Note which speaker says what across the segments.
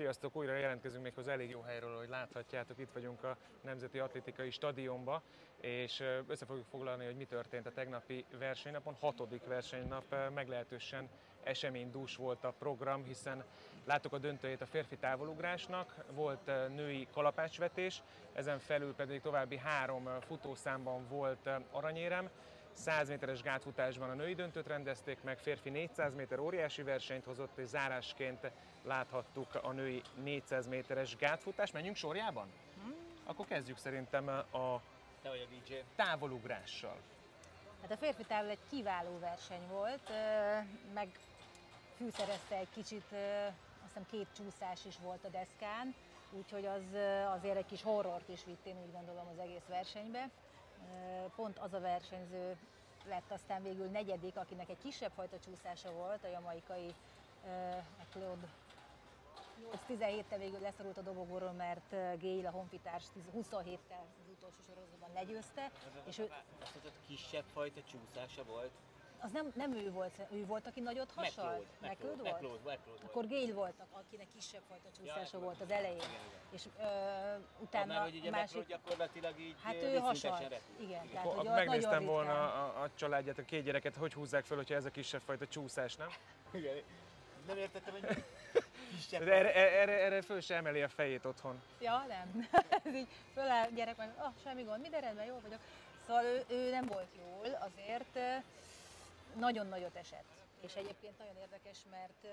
Speaker 1: Sziasztok, újra jelentkezünk még az elég jó helyről, hogy láthatjátok, itt vagyunk a Nemzeti Atlétikai Stadionba, és össze fogjuk foglalni, hogy mi történt a tegnapi versenynapon. Hatodik versenynap meglehetősen eseménydús volt a program, hiszen láttuk a döntőjét a férfi távolugrásnak, volt női kalapácsvetés, ezen felül pedig további három futószámban volt aranyérem, 100 méteres gátfutásban a női döntőt rendezték meg, férfi 400 méter óriási versenyt hozott, és zárásként láthattuk a női 400 méteres gátfutást. Menjünk sorjában? Hmm. Akkor kezdjük szerintem a távolugrással.
Speaker 2: Hát a férfi távol egy kiváló verseny volt, meg fűszerezte egy kicsit, azt hiszem két csúszás is volt a deszkán, úgyhogy az azért egy kis horrort is vitt, én úgy gondolom az egész versenybe. Pont az a versenyző lett aztán végül negyedik, akinek egy kisebb fajta csúszása volt, a jamaikai Claude 8-17-tel végül leszorult a dobogóról, mert Gail, a honfitárs 27-tel az utolsó sorozatban legyőzte.
Speaker 3: Ez és ő... Azt mondtad, kisebb fajta csúszása volt?
Speaker 2: Az nem, nem ő volt, ő volt, aki nagyot hasalt?
Speaker 3: McLeod,
Speaker 2: volt?
Speaker 3: McLeod, McLeod
Speaker 2: Akkor Gail volt, akinek kisebb fajta csúszása ja, volt az elején. Igen, igen. És ö, utána
Speaker 3: Annál, hogy ugye másik... gyakorlatilag így
Speaker 2: Hát ő hasalt. Igen,
Speaker 1: tehát, hogy Megnéztem volna a, a családját, a két gyereket, hogy húzzák fel, hogyha ez a kisebb fajta csúszás, nem?
Speaker 3: Igen. Nem értettem, hogy kisebb.
Speaker 1: erre, erre, erre föl se emeli a fejét otthon.
Speaker 2: Ja, nem. Ez így föláll gyerek meg, ah, semmi gond, minden rendben, jól vagyok. Szóval ő, ő nem volt jól, azért nagyon nagyot esett. És egyébként nagyon érdekes, mert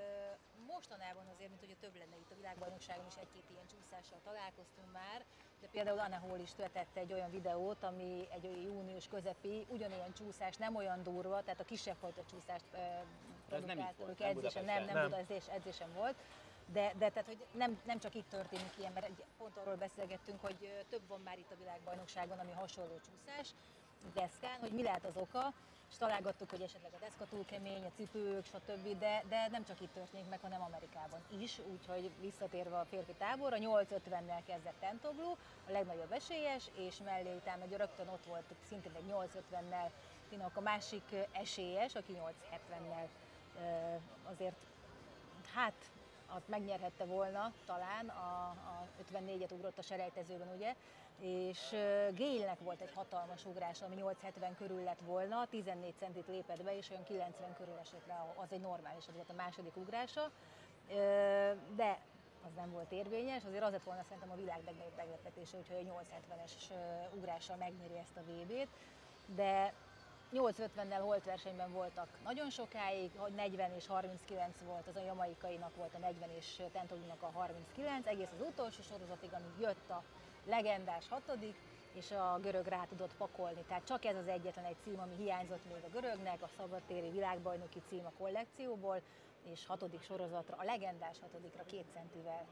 Speaker 2: mostanában azért, mint hogy több lenne itt a világbajnokságon is egy-két ilyen csúszással találkoztunk már, de például Anna Hall is töltette egy olyan videót, ami egy olyan június közepi, ugyanolyan csúszás, nem olyan durva, tehát a kisebb fajta csúszást
Speaker 3: produkáltak ők
Speaker 2: edzésen, nem, nem, nem. edzés, edzésem volt, de, de tehát, hogy nem, nem csak itt történik ilyen, mert pont arról beszélgettünk, hogy több van már itt a világbajnokságon, ami hasonló csúszás, deszkán, hogy mi lehet az oka, és találgattuk, hogy esetleg a deszka túl kemény, a cipők, stb., de, de nem csak itt történik meg, hanem Amerikában is, úgyhogy visszatérve a férfi táborra, 8.50-nel kezdett Tentoglu, a legnagyobb esélyes, és mellé utána hogy rögtön ott volt szintén egy 8.50-nel Tinok a másik esélyes, aki 8.70-nel azért hát megnyerhette volna talán, a, a 54-et ugrott a selejtezőben, ugye, és Gélnek volt egy hatalmas ugrás, ami 870 körül lett volna, 14 centit lépett be, és olyan 90 körül esett le, az egy normális, az volt a második ugrása, de az nem volt érvényes, azért az lett volna szerintem a világ legnagyobb meglepetése, hogyha egy 870-es ugrással megnyeri ezt a VB-t, de 850-nel holt versenyben voltak nagyon sokáig, hogy 40 és 39 volt, az a jamaikainak volt a 40 és Tentoglunak a 39, egész az utolsó sorozatig, amíg jött a legendás hatodik, és a görög rá tudott pakolni. Tehát csak ez az egyetlen egy cím, ami hiányzott még a görögnek, a szabadtéri világbajnoki cím a kollekcióból, és hatodik sorozatra, a legendás hatodikra két centivel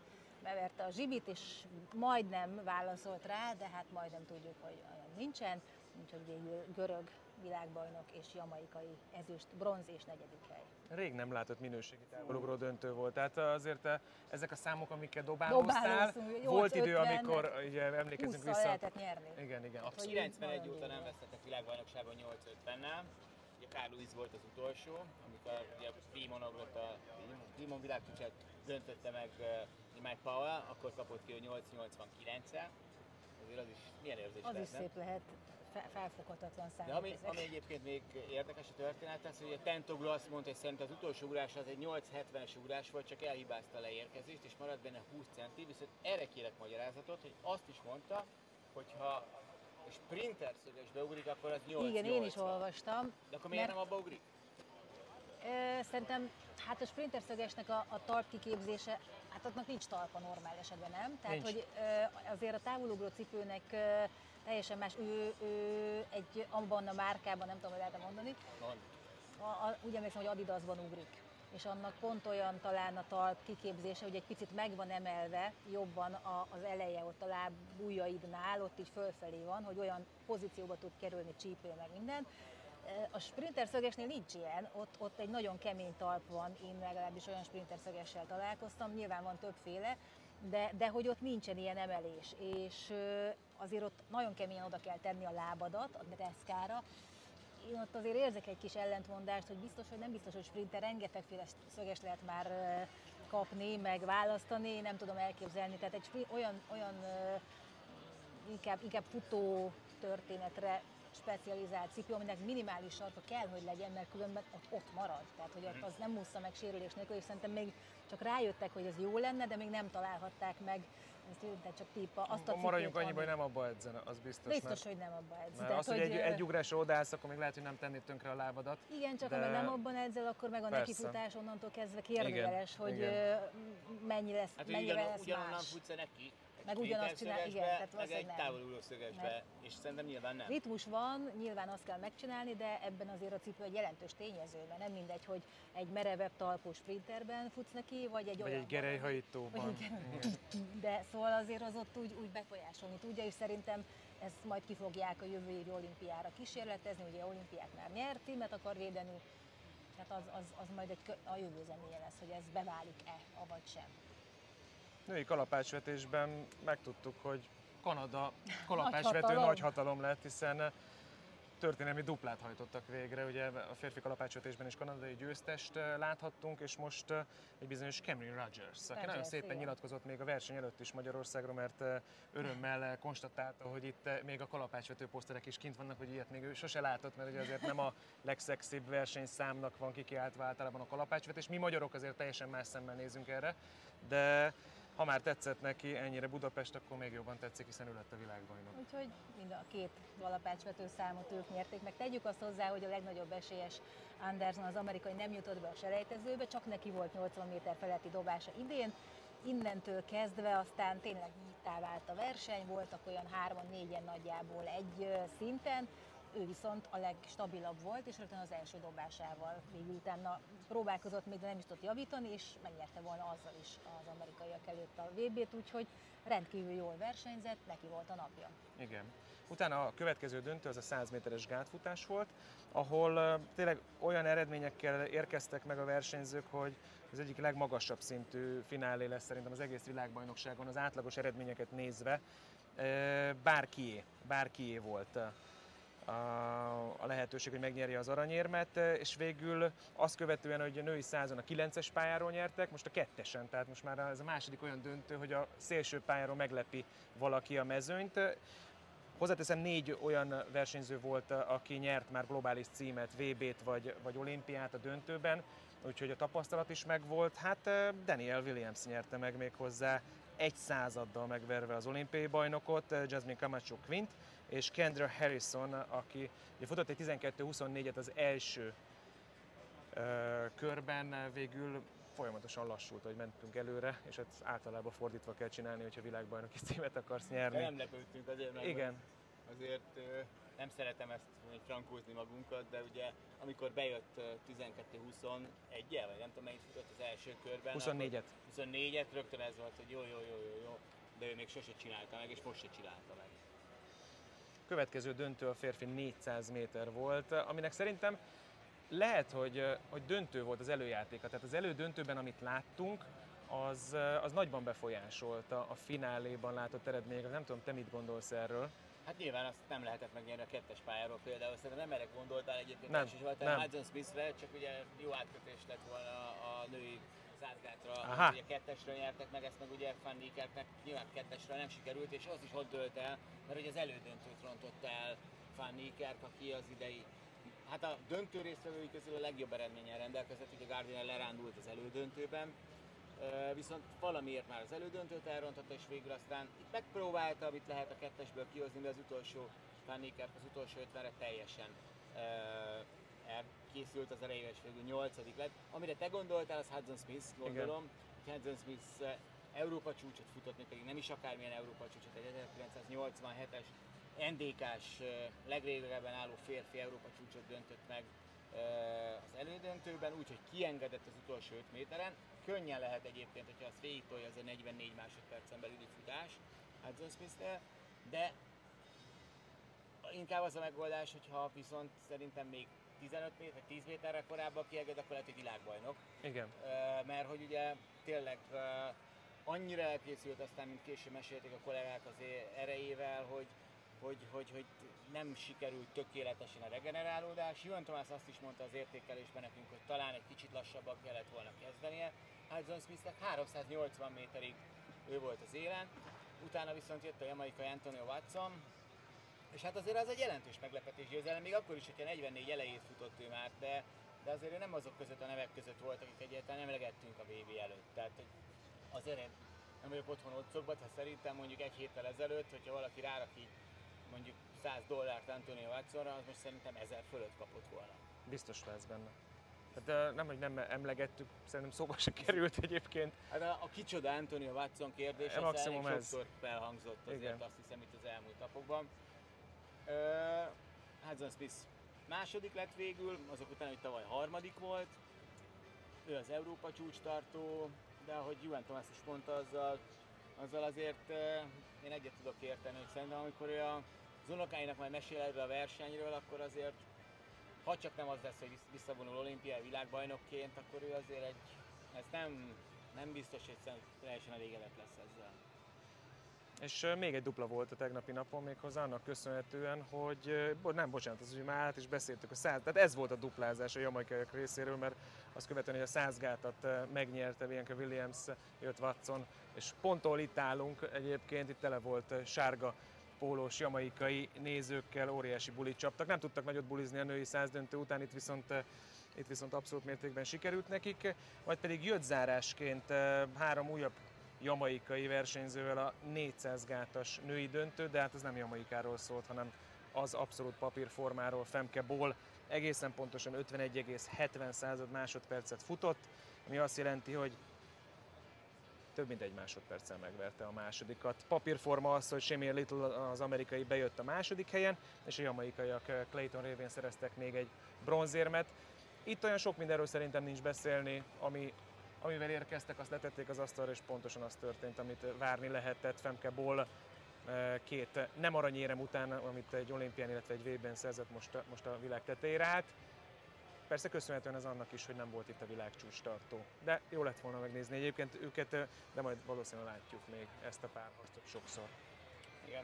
Speaker 2: beverte a zsibit, és majdnem válaszolt rá, de hát majdnem tudjuk, hogy olyan nincsen, úgyhogy végül görög világbajnok és jamaikai ezüst, bronz és negyedik hely.
Speaker 1: Rég nem látott minőségi távolugró döntő volt, tehát azért eh, ezek a számok, amikkel dobálóztál, volt idő, amikor ugye, emlékezünk vissza.
Speaker 2: lehetett nyerni.
Speaker 1: Igen, igen.
Speaker 3: A 91 óta nem vesztettek világbajnokságon 850-nel, ugye Carl Lewis volt az utolsó, amikor ugye Timon ugrott a Timon világkicsát döntötte meg uh, Mike Powell, akkor kapott ki a 889-el. Azért az is milyen érzés
Speaker 2: Az
Speaker 3: lehet,
Speaker 2: is szép lehet felfoghatatlan számok
Speaker 3: De ami, ami egyébként még érdekes a történet, az, hogy a Tentoglu azt mondta, hogy szerint az utolsó ugrás az egy 870-es ugrás volt, csak elhibázta a leérkezést, és maradt benne 20 centi, viszont erre kérek magyarázatot, hogy azt is mondta, hogyha a sprinter szögesbe ugrik, akkor az 8
Speaker 2: Igen, én is olvastam.
Speaker 3: De akkor miért mert... nem abba ugrik?
Speaker 2: Szerintem hát a sprinter szögesnek a, a talp kiképzése, hát annak nincs talpa normál esetben, nem? Tehát, nincs. hogy azért a távolugró cipőnek teljesen más. Ő, ő egy abban a márkában, nem tudom, hogy lehet mondani. A, a, úgy emlékszem, hogy Adidasban ugrik és annak pont olyan talán a talp kiképzése, hogy egy picit meg van emelve jobban a, az eleje ott a láb ujjaidnál, ott így fölfelé van, hogy olyan pozícióba tud kerülni csípő meg minden. A sprinter szögesnél nincs ilyen, ott, ott egy nagyon kemény talp van, én legalábbis olyan sprinter szögessel találkoztam, nyilván van többféle, de, de hogy ott nincsen ilyen emelés, és azért ott nagyon keményen oda kell tenni a lábadat a deszkára, én ott azért érzek egy kis ellentmondást, hogy biztos, hogy nem biztos, hogy sprinter. Rengetegféle szöges lehet már kapni, meg választani, nem tudom elképzelni. Tehát egy olyan, olyan inkább, inkább futó történetre specializált cipő, aminek minimális sarka kell, hogy legyen, mert különben ott, ott marad. Tehát, hogy ott az nem úszta meg sérülés nélkül, és szerintem még csak rájöttek, hogy ez jó lenne, de még nem találhatták meg de csak típa, azt a
Speaker 1: Maradjunk annyiba, hogy nem abba edzene, az biztos.
Speaker 2: Biztos, mert, hogy nem abba edz.
Speaker 1: Mert az, hogy, hogy egy, egy ugrásra odaállsz, akkor még lehet, hogy nem tennéd tönkre a lábadat.
Speaker 2: Igen, csak de... ha nem abban edzel, akkor meg a Persze. nekifutás onnantól kezdve kérdőjeles, hogy igen. mennyi lesz, hát, mennyire ugyan, lesz
Speaker 3: ugyanonnan más. futsz neki,
Speaker 2: meg ugyanazt csinál, igen,
Speaker 3: tehát meg egy távoluló szögesbe, és szerintem nyilván nem.
Speaker 2: Ritmus van, nyilván azt kell megcsinálni, de ebben azért a cipő egy jelentős tényező, mert nem mindegy, hogy egy merevebb talpú sprinterben futsz neki, vagy egy
Speaker 1: vagy
Speaker 2: olyan.
Speaker 1: egy gerelyhajítóban.
Speaker 2: De szóval azért az ott úgy, úgy befolyásolni tudja, és szerintem ezt majd ki fogják a jövő évi olimpiára kísérletezni, ugye olimpiát már nyert, mert akar védeni, tehát az, az, az majd egy, a jövő zenéje lesz, hogy ez beválik-e, avagy sem
Speaker 1: női kalapácsvetésben megtudtuk, hogy Kanada kalapácsvető nagy, nagy hatalom lett, hiszen történelmi duplát hajtottak végre. Ugye a férfi kalapácsvetésben is kanadai győztest eh, láthattunk, és most eh, egy bizonyos Cameron Rogers, aki nagyon szépen igen. nyilatkozott még a verseny előtt is Magyarországról, mert eh, örömmel konstatálta, hogy itt még a kalapácsvető poszterek is kint vannak, hogy ilyet még ő sose látott, mert ugye azért nem a legszexibb versenyszámnak van kikiáltva általában a kalapácsvetés. Mi magyarok azért teljesen más szemmel nézünk erre, de ha már tetszett neki ennyire Budapest, akkor még jobban tetszik, hiszen ő lett a világbajnok.
Speaker 2: Úgyhogy mind a két galapácsvető számot ők nyerték, meg. Tegyük azt hozzá, hogy a legnagyobb esélyes Anderson az amerikai nem jutott be a selejtezőbe, csak neki volt 80 méter feletti dobása idén, innentől kezdve aztán tényleg nyitá vált a verseny, voltak olyan 3-4-en nagyjából egy szinten, ő viszont a legstabilabb volt, és rögtön az első dobásával végül utána próbálkozott még, de nem is tudott javítani, és megnyerte volna azzal is az amerikaiak előtt a VB-t, úgyhogy rendkívül jól versenyzett, neki volt a napja.
Speaker 1: Igen. Utána a következő döntő az a 100 méteres gátfutás volt, ahol tényleg olyan eredményekkel érkeztek meg a versenyzők, hogy az egyik legmagasabb szintű finálé lesz szerintem az egész világbajnokságon, az átlagos eredményeket nézve. Bárkié, bárkié volt a lehetőség, hogy megnyerje az aranyérmet, és végül azt követően, hogy a női százon a 9-es pályáról nyertek, most a kettesen, tehát most már ez a második olyan döntő, hogy a szélső pályáról meglepi valaki a mezőnyt. Hozzáteszem, négy olyan versenyző volt, aki nyert már globális címet, VB-t vagy, vagy olimpiát a döntőben, úgyhogy a tapasztalat is megvolt. Hát Daniel Williams nyerte meg még hozzá egy századdal megverve az olimpiai bajnokot, Jasmine Camacho Quint, és Kendra Harrison, aki ugye futott egy 12-24-et az első uh, körben, végül folyamatosan lassult, hogy mentünk előre, és ezt általában fordítva kell csinálni, hogyha világbajnoki címet akarsz nyerni.
Speaker 3: Nem lepődtünk azért, mert
Speaker 1: Igen.
Speaker 3: azért uh, nem szeretem ezt hogy frankózni magunkat, de ugye amikor bejött 12-21-el, vagy nem tudom melyik futott az első körben.
Speaker 1: 24-et.
Speaker 3: 24-et, rögtön ez volt, hogy jó, jó, jó, jó, jó, de ő még sose csinálta meg, és most se csinálta meg.
Speaker 1: Következő döntő a férfi 400 méter volt, aminek szerintem lehet, hogy, hogy döntő volt az előjátéka. Tehát az elődöntőben, amit láttunk, az, az nagyban befolyásolta a fináléban látott eredményeket. Nem tudom, te mit gondolsz erről?
Speaker 3: Hát nyilván azt nem lehetett megnyerni a kettes pályáról például, szerintem nem erre gondoltál egyébként
Speaker 1: nem,
Speaker 3: nem. Hudson Smithre, csak ugye jó átkötés lett volna a női százgátra, ugye kettesre nyertek meg, ezt meg ugye Van Niekertnek nyilván kettesre nem sikerült, és az is ott dőlt el, mert ugye az elődöntőt rontott el Van Niekerk, aki az idei Hát a döntő résztvevői közül a legjobb eredményen rendelkezett, ugye Gardiner lerándult az elődöntőben, viszont valamiért már az elődöntőt elrontotta, és végül aztán itt megpróbálta, amit lehet a kettesből kihozni, de az utolsó Van Niekerk az utolsó 50-re teljesen elkészült az elejére, és végül 8 lett. Amire te gondoltál, az Hudson Smith, gondolom. Igen. Hudson Smith Európa csúcsot futott, még pedig nem is akármilyen Európa csúcsot, egy 1987-es NDK-s legrégebben álló férfi Európa csúcsot döntött meg az elődöntőben, úgyhogy kiengedett az utolsó 5 méteren. Könnyen lehet egyébként, hogyha az végigtolja, az a 44 másodpercen belüli futás Hudson smith de inkább az a megoldás, hogyha viszont szerintem még 15 méter, vagy 10 méterre korábban kienged, akkor lehet, hogy világbajnok.
Speaker 1: Igen.
Speaker 3: Mert hogy ugye tényleg annyira elkészült aztán, mint később mesélték a kollégák az erejével, hogy, hogy, hogy, hogy nem sikerült tökéletesen a regenerálódás. Juan Thomas azt is mondta az értékelésben nekünk, hogy talán egy kicsit lassabban kellett volna kezdenie. Hudson Smithnek 380 méterig ő volt az élen, utána viszont jött a jamaikai Antonio Watson, és hát azért az egy jelentős meglepetés győzelem, még akkor is, hogyha 44 elejét futott ő már, de, de azért ő nem azok között a nevek között volt, akik egyáltalán emlegettünk a VB előtt. Tehát azért én nem vagyok otthon ott ha szerintem mondjuk egy héttel ezelőtt, hogyha valaki rárak így mondjuk 100 dollárt Antonio Watsonra, az most szerintem 1000 fölött kapott volna.
Speaker 1: Biztos lesz benne. Hát nem, hogy nem emlegettük, szerintem szóba se került egyébként.
Speaker 3: Hát a, a kicsoda Antonio Watson kérdés,
Speaker 1: e, maximum ez.
Speaker 3: sokszor felhangzott azért Igen. azt hiszem itt az elmúlt napokban. Uh, Hudson Smith második lett végül, azok után, hogy tavaly harmadik volt. Ő az Európa csúcs tartó, de ahogy Juan Thomas is mondta, azzal, azzal azért uh, én egyet tudok érteni, hogy szerintem amikor ő a, az unokáinak majd mesél erről a versenyről, akkor azért ha csak nem az lesz, hogy visszavonul olimpiai világbajnokként, akkor ő azért egy, ez nem, nem biztos, hogy teljesen elégedett lesz ezzel.
Speaker 1: És még egy dupla volt a tegnapi napon, méghozzá annak köszönhetően, hogy nem, bocsánat, az, hogy már át is beszéltük a száz, tehát ez volt a duplázás a jamaikaiak részéről, mert azt követően, hogy a száz gátat megnyerte Bianca Williams, jött Watson, és ponttól itt állunk, egyébként itt tele volt sárga pólós jamaikai nézőkkel óriási bulit csaptak. Nem tudtak nagyot bulizni a női százdöntő után, itt viszont itt viszont abszolút mértékben sikerült nekik, majd pedig jött zárásként három újabb jamaikai versenyzővel a 400 gátas női döntő, de hát ez nem jamaikáról szólt, hanem az abszolút papírformáról Femke Ból egészen pontosan 51,70 másodpercet futott, ami azt jelenti, hogy több mint egy másodperccel megverte a másodikat. Papírforma az, hogy Shemir Little az amerikai bejött a második helyen, és a jamaikaiak eh, Clayton révén szereztek még egy bronzérmet. Itt olyan sok mindenről szerintem nincs beszélni, ami, amivel érkeztek, azt letették az asztalra, és pontosan az történt, amit várni lehetett. Femke Boll eh, két nem aranyérem után, amit egy olimpián, illetve egy V-ben szerzett most, most a világ tetejére. Hát Persze köszönhetően ez annak is, hogy nem volt itt a világcsúcs tartó. De jó lett volna megnézni egyébként őket, de majd valószínűleg látjuk még ezt a párharcot sokszor.
Speaker 3: Igen.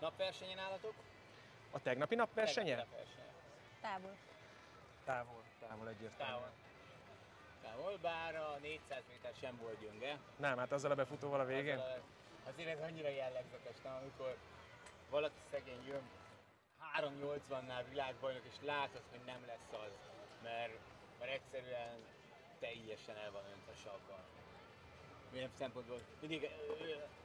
Speaker 3: Napversenyen állatok?
Speaker 1: A tegnapi napversenye?
Speaker 2: Tegnapi Távol.
Speaker 1: Távol, távol egyértelműen.
Speaker 3: Távol. Távol, bár a 400 méter sem volt gyönge.
Speaker 1: Nem, hát azzal a befutóval a végén. A,
Speaker 3: azért ez annyira jellegzetes, nem, amikor valaki szegény jön 380-nál világbajnok, és látod, hogy nem lesz az mert, mert egyszerűen teljesen el van önt a savval. Milyen szempontból, mindig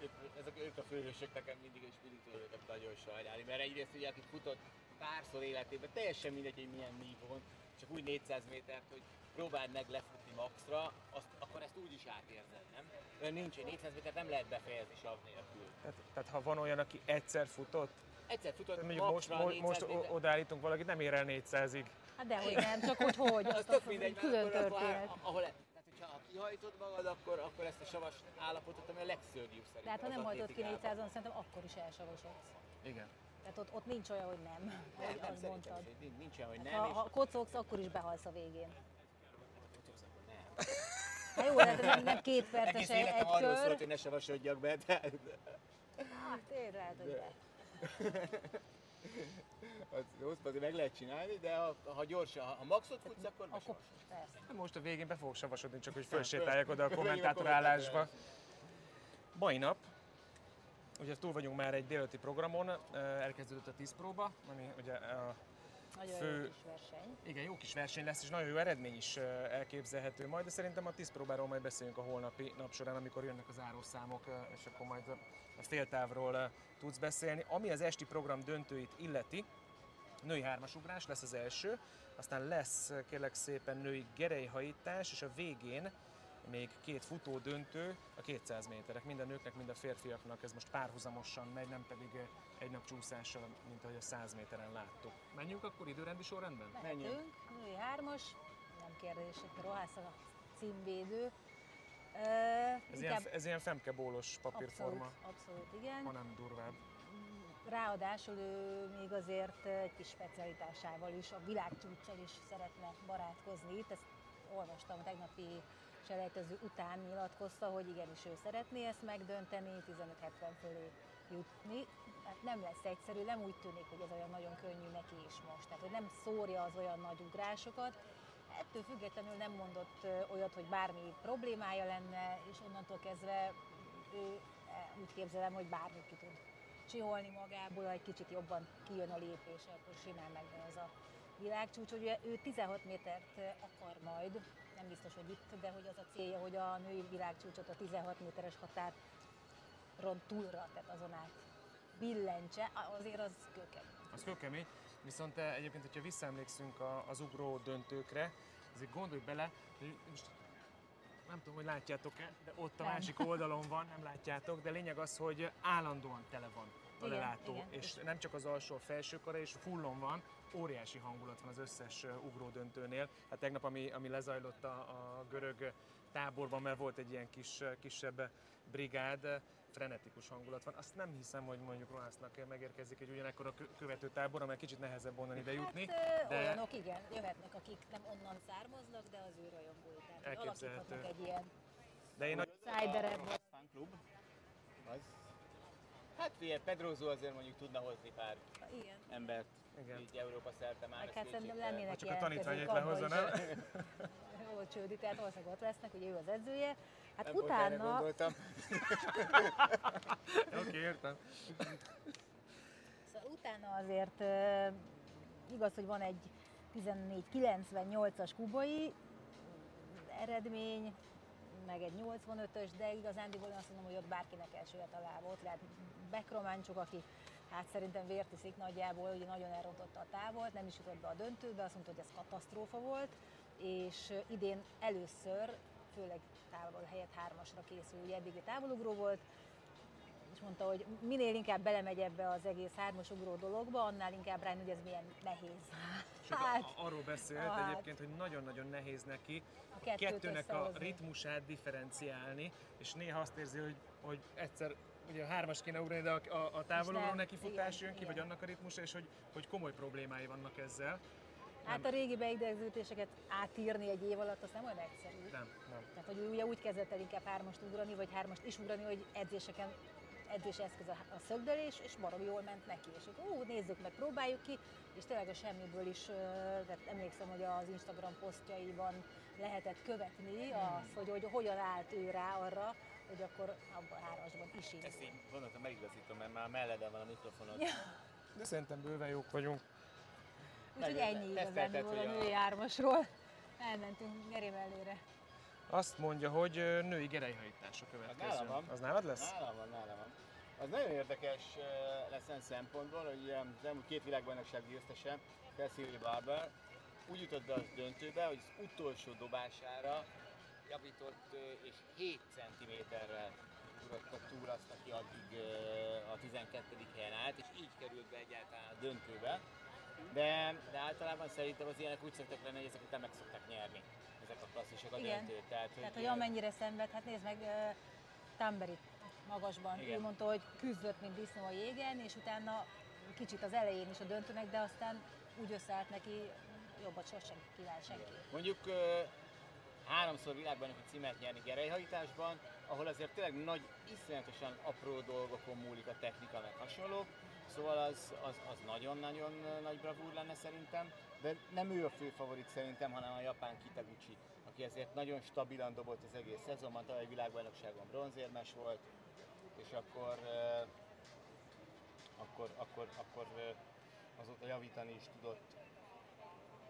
Speaker 3: ők, ezek ők a főhősök nekem mindig, és mindig őket nagyon sajnálni, mert egyrészt ugye, aki futott párszor életében, teljesen mindegy, hogy milyen nívón, csak úgy 400 métert, hogy próbáld meg lefutni maxra, azt, akkor ezt úgy is átérzed, nem? Mert nincs, egy 400 métert nem lehet befejezni sav nélkül.
Speaker 1: Tehát, tehát ha van olyan, aki egyszer futott,
Speaker 3: egyszer futott
Speaker 1: mondjuk most, most, most odaállítunk valakit, nem ér el 400-ig.
Speaker 2: Hát dehogy nem, csak hogy hogy.
Speaker 3: Az tök mindegy, külön történet. Ahol, tehát, hogyha kihajtod magad, akkor, akkor ezt a savas állapotot, ami a legszörnyűbb szerintem.
Speaker 2: Tehát ha nem hajtod ki 400-on, szerintem akkor is elsavasodsz.
Speaker 1: Igen.
Speaker 2: Tehát ott, ott nincs olyan, hogy nem,
Speaker 3: nem nem, azt mondtad. Nincs, nincs olyan, hogy nem.
Speaker 2: Ha, ha kocogsz, akkor is behalsz a végén. Hát jó, de nem, nem két perces egy, egy
Speaker 3: kör. arról szólt, hogy ne savasodjak be, de...
Speaker 2: Hát én lehet, hogy be.
Speaker 3: az, az azért meg lehet csinálni, de ha, ha gyorsan, ha maxot futsz, akkor
Speaker 2: akkor
Speaker 1: hát Most a végén be fogok savasodni, csak hogy fölsétálják oda a kommentátorálásba. Mai nap, ugye túl vagyunk már egy délőtti programon, elkezdődött a 10 próba, ami ugye a
Speaker 2: nagyon fő... jó kis verseny.
Speaker 1: Igen, jó kis verseny lesz, és nagyon jó eredmény is elképzelhető majd, de szerintem a 10 próbáról majd beszélünk a holnapi nap során, amikor jönnek az árószámok, és akkor majd a féltávról tudsz beszélni. Ami az esti program döntőit illeti, női hármasugrás lesz az első, aztán lesz kérlek szépen női gerejhajítás, és a végén még két futó döntő, a 200 méterek, mind a nőknek, mind a férfiaknak, ez most párhuzamosan megy, nem pedig egy nap csúszással, mint ahogy a 100 méteren láttuk. Menjünk akkor időrendi sorrendben?
Speaker 2: Menjünk. Női hármas, nem kérdés, hogy Rohász a címvédő.
Speaker 1: Ez, ilyen, ez ilyen femkebólos papírforma.
Speaker 2: Abszolút, abszolút, igen.
Speaker 1: Ha nem durvább.
Speaker 2: Ráadásul ő még azért egy kis specialitásával is, a világcsúcsal is szeretne barátkozni. Itt ezt olvastam tegnapi selejtező után nyilatkozta, hogy igenis ő szeretné ezt megdönteni, 15-70 fölé jutni. hát nem lesz egyszerű, nem úgy tűnik, hogy ez olyan nagyon könnyű neki is most. Tehát, hogy nem szórja az olyan nagy ugrásokat, ettől függetlenül nem mondott olyat, hogy bármi problémája lenne, és onnantól kezdve ő e, úgy képzelem, hogy bármit ki tud csiholni magából, egy kicsit jobban kijön a lépés, akkor simán megvan az a világcsúcs, hogy ő 16 métert akar majd, nem biztos, hogy itt, de hogy az a célja, hogy a női világcsúcsot a 16 méteres határon túlra, tehát azon át billentse, azért az kőkemény.
Speaker 1: Az kőkemény, viszont eh, egyébként, hogyha visszaemlékszünk az ugró döntőkre, azért gondolj bele, most nem tudom, hogy látjátok-e, de ott a nem. másik oldalon van, nem látjátok, de lényeg az, hogy állandóan tele van a lelátó, igen, és nem csak az alsó, a felső kara, és fullon van, óriási hangulat van az összes ugró döntőnél. Hát tegnap, ami, ami lezajlott a, a görög táborban, mert volt egy ilyen kis, kisebb brigád, frenetikus hangulat van. Azt nem hiszem, hogy mondjuk Rohásznak megérkezik egy ugyanekkor a követő tábor, amely kicsit nehezebb onnan ide jutni.
Speaker 2: Hát, de... olyanok igen, jöhetnek, akik nem onnan származnak, de az ő rajongói. Tehát alakíthatnak egy ilyen
Speaker 1: de én
Speaker 2: a
Speaker 3: klub, az Hát figyelj, Pedrozo azért mondjuk tudna hozni pár
Speaker 2: Igen.
Speaker 3: embert Igen. így Európa szerte már.
Speaker 2: Meg hát szerintem lennének
Speaker 1: Csak a tanítványait lehozza, nem?
Speaker 2: Olcsődi, tehát valószínűleg ott lesznek, hogy ő az edzője. Hát nem utána...
Speaker 3: Oké,
Speaker 1: okay, értem.
Speaker 2: Szóval utána azért igaz, hogy van egy 14-98-as kubai eredmény, meg egy 85-ös, de igazándiból azt mondom, hogy ott bárkinek elsőre talál volt. Lehet Bekrománcsok, aki hát szerintem vért iszik nagyjából, ugye nagyon elrontotta a távolt, nem is jutott be a döntőbe, azt mondta, hogy ez katasztrófa volt, és idén először, főleg távol helyett hármasra készül, ugye eddigi távolugró volt, és mondta, hogy minél inkább belemegy ebbe az egész hármas ugró dologba, annál inkább rájön, hogy ez milyen nehéz.
Speaker 1: Hát, arról beszélt hát, egyébként, hogy nagyon-nagyon nehéz neki a, a kettőnek a ritmusát differenciálni, és néha azt érzi, hogy, hogy egyszer ugye a hármas kéne ugrani, de a, a, a távoluló neki futás jön ki, igen. vagy annak a ritmusa, és hogy, hogy komoly problémái vannak ezzel.
Speaker 2: Hát a régi beidegződéseket átírni egy év alatt, az nem olyan egyszerű.
Speaker 1: Nem, nem.
Speaker 2: Tehát, hogy ugye úgy kezdett el inkább hármast ugrani, vagy hármast is ugrani, hogy edzéseken edzés eszköz a, a szögdölés, és barom jól ment neki. És hogy ú, nézzük meg, próbáljuk ki, és tényleg a semmiből is, tehát emlékszem, hogy az Instagram posztjaiban lehetett követni azt, hogy, hogy hogyan állt ő rá arra, hogy akkor abban a hármasban is így.
Speaker 3: Ezt én gondoltam megigazítom, mert már melledem van a mikrofonod.
Speaker 2: Ja.
Speaker 1: De szerintem bőven jók vagyunk.
Speaker 2: Úgyhogy ennyi igazán a női hármasról. Elmentünk Geri mellére.
Speaker 1: Azt mondja, hogy női gerejhajtás a következő. Az nálam van. Az nálad lesz?
Speaker 3: Nálam van, nálam van. Az nagyon érdekes lesz ilyen szempontból, hogy az elmúlt két világbajnokság győztese, Cecily Barber, úgy jutott be az döntőbe, hogy az utolsó dobására javított és 7 cm-rel ugrott túl azt, aki addig a 12. helyen állt, és így került be egyáltalán a döntőbe. De, de általában szerintem az ilyenek úgy szoktak lenni, hogy ezek után meg szokták nyerni ezek a klasszisok a
Speaker 2: Igen.
Speaker 3: döntőt.
Speaker 2: Tehát, hogy, Tehát, hogy amennyire szenved, hát nézd meg uh, Tamberit magasban. Igen. Ő mondta, hogy küzdött, mint disznó a jégen, és utána kicsit az elején is a döntőnek, de aztán úgy összeállt neki, jobbat sosem kíván senki.
Speaker 3: Mondjuk uh, háromszor világbajnoki címet nyerni gerejhajtásban, ahol azért tényleg nagy, iszonyatosan apró dolgokon múlik a technika, meg hasonlók. Szóval az, az, az nagyon-nagyon nagy bravúr lenne szerintem, de nem ő a fő favorit szerintem, hanem a japán Kitaguchi, aki ezért nagyon stabilan dobott az egész szezonban, tavaly világbajnokságon bronzérmes volt, és akkor, akkor, akkor, akkor azóta javítani is tudott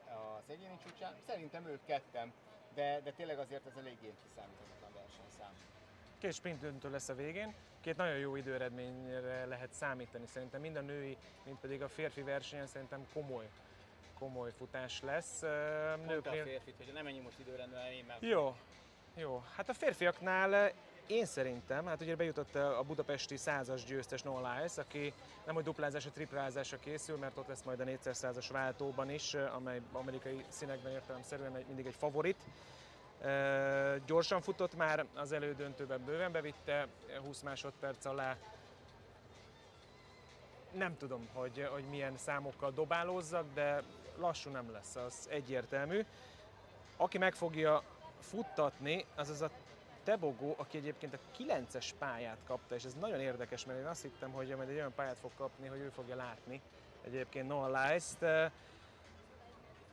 Speaker 3: az egyéni csúcsán. Szerintem ők kettem, de, de tényleg azért ez eléggé kiszámíthatatlan versenyszám.
Speaker 1: Két sprint döntő lesz a végén, két nagyon jó időeredményre lehet számítani. Szerintem mind a női, mind pedig a férfi versenyen szerintem komoly komoly futás lesz.
Speaker 3: Nőknél... a férfit, hogy nem ennyi most időrendben, én meg...
Speaker 1: Jó, jó. Hát a férfiaknál én szerintem, hát ugye bejutott a budapesti százas győztes Noah Lyles, aki nem hogy duplázásra, triplázásra készül, mert ott lesz majd a 400 százas váltóban is, amely amerikai színekben értelemszerűen mindig egy favorit. Gyorsan futott már, az elődöntőben bőven bevitte, 20 másodperc alá. Nem tudom, hogy, hogy milyen számokkal dobálózzak, de lassú nem lesz, az egyértelmű. Aki meg fogja futtatni, az az a Tebogo, aki egyébként a 9-es pályát kapta, és ez nagyon érdekes, mert én azt hittem, hogy majd egy olyan pályát fog kapni, hogy ő fogja látni egyébként Noah Lice-t.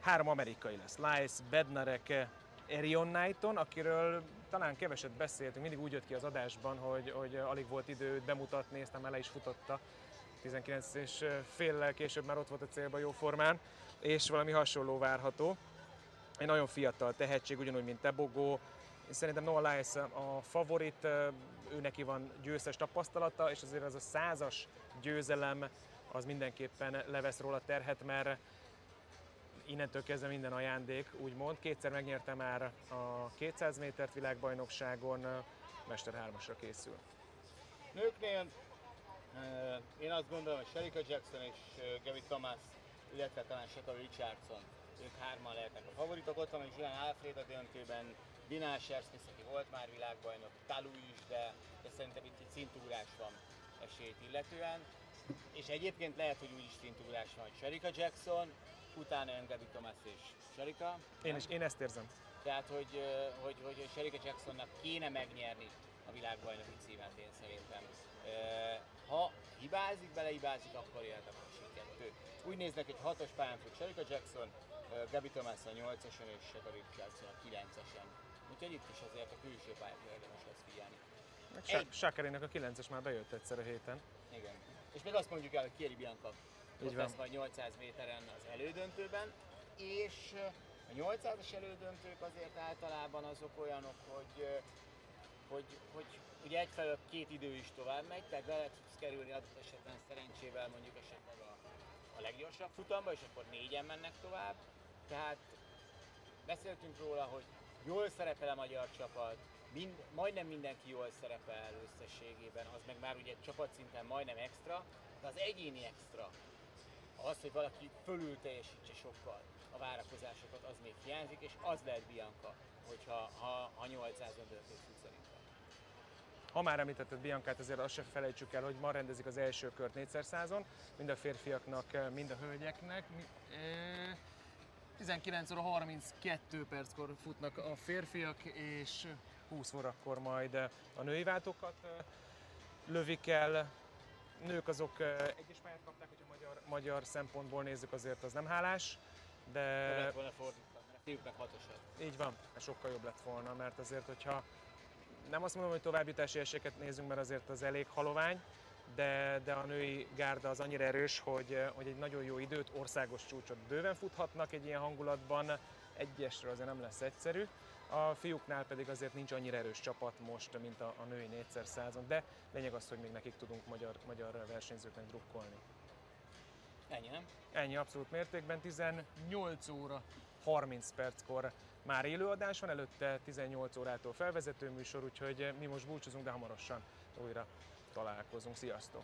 Speaker 1: Három amerikai lesz. Lice, Bednarek, Erion Knighton, akiről talán keveset beszéltünk, mindig úgy jött ki az adásban, hogy, hogy alig volt idő bemutatni, aztán már le is futotta. 19 és fél később már ott volt a célban jó formán, és valami hasonló várható. Egy nagyon fiatal tehetség, ugyanúgy, mint Tebogo. Szerintem Noah Lyles a favorit, ő neki van győztes tapasztalata, és azért az a százas győzelem az mindenképpen levesz róla terhet, mert innentől kezdve minden ajándék, úgymond. Kétszer megnyerte már a 200 métert világbajnokságon, Mester 3-asra készül.
Speaker 3: Nőknél én azt gondolom, hogy Sherika Jackson és Gaby Thomas, illetve talán Shaka Richardson, ők hárman lehetnek a favoritok. Ott van a Julian Alfred a döntőben, Dinah Shersmith, aki volt már világbajnok, Talu is, de, de szerintem itt egy szintugrás van esélyt illetően. És egyébként lehet, hogy úgy is szintugrás van, hogy Sherika Jackson, utána jön Gabi Thomas és Sherika.
Speaker 1: Én, is, én ezt érzem.
Speaker 3: Tehát, hogy, hogy, hogy, Sherika Jacksonnak kéne megnyerni a világbajnoki címet, én szerintem. Ha hibázik, belehibázik, akkor jöhet a másik kettő. Úgy néznek, egy hatos pályán fut Sherika Jackson, Gabi Thomas a 8-esen és Shakari Jackson a 9-esen. Úgyhogy itt is azért a külső pályákra érdemes lesz figyelni.
Speaker 1: Sakarinak a 9-es már bejött egyszer a héten.
Speaker 3: Igen. És még azt mondjuk el, hogy Kieri Bianca ott lesz majd 800 méteren az elődöntőben, és a 800-as elődöntők azért általában azok olyanok, hogy, hogy, hogy ugye egyfelől két idő is tovább megy, tehát be lehet kerülni adott esetben szerencsével mondjuk esetleg a, a leggyorsabb futamba, és akkor négyen mennek tovább. Tehát beszéltünk róla, hogy jól szerepel a magyar csapat, mind, majdnem mindenki jól szerepel összességében, az meg már ugye csapatszinten majdnem extra, de az egyéni extra, az, hogy valaki fölül teljesítse sokkal a várakozásokat, az még hiányzik, és az lehet Bianca, hogyha ha, ha 800-on döntőt fut szerintem.
Speaker 1: Ha már említetted Biancát, azért azt se felejtsük el, hogy ma rendezik az első kört 4 százon, mind a férfiaknak, mind a hölgyeknek. 19 óra 32 perckor futnak a férfiak, és 20 órakor majd a női váltókat lövik el. Nők azok egyes pályát kapták, magyar, szempontból nézzük, azért az nem hálás. De...
Speaker 3: Lett volna fordítva, mert meg hatosat.
Speaker 1: Így van, sokkal jobb lett volna, mert azért, hogyha nem azt mondom, hogy továbbjutási esélyeket nézünk, mert azért az elég halovány, de, de a női gárda az annyira erős, hogy, hogy egy nagyon jó időt, országos csúcsot bőven futhatnak egy ilyen hangulatban, egyesről azért nem lesz egyszerű. A fiúknál pedig azért nincs annyira erős csapat most, mint a, a női 4 százon, de lényeg az, hogy még nekik tudunk magyar, magyar versenyzőknek drukkolni.
Speaker 3: Ennyi, nem?
Speaker 1: Ennyi abszolút mértékben. 18 óra 30 perckor már élőadás van, előtte 18 órától felvezető műsor, úgyhogy mi most búcsúzunk, de hamarosan újra találkozunk.
Speaker 3: Sziasztok!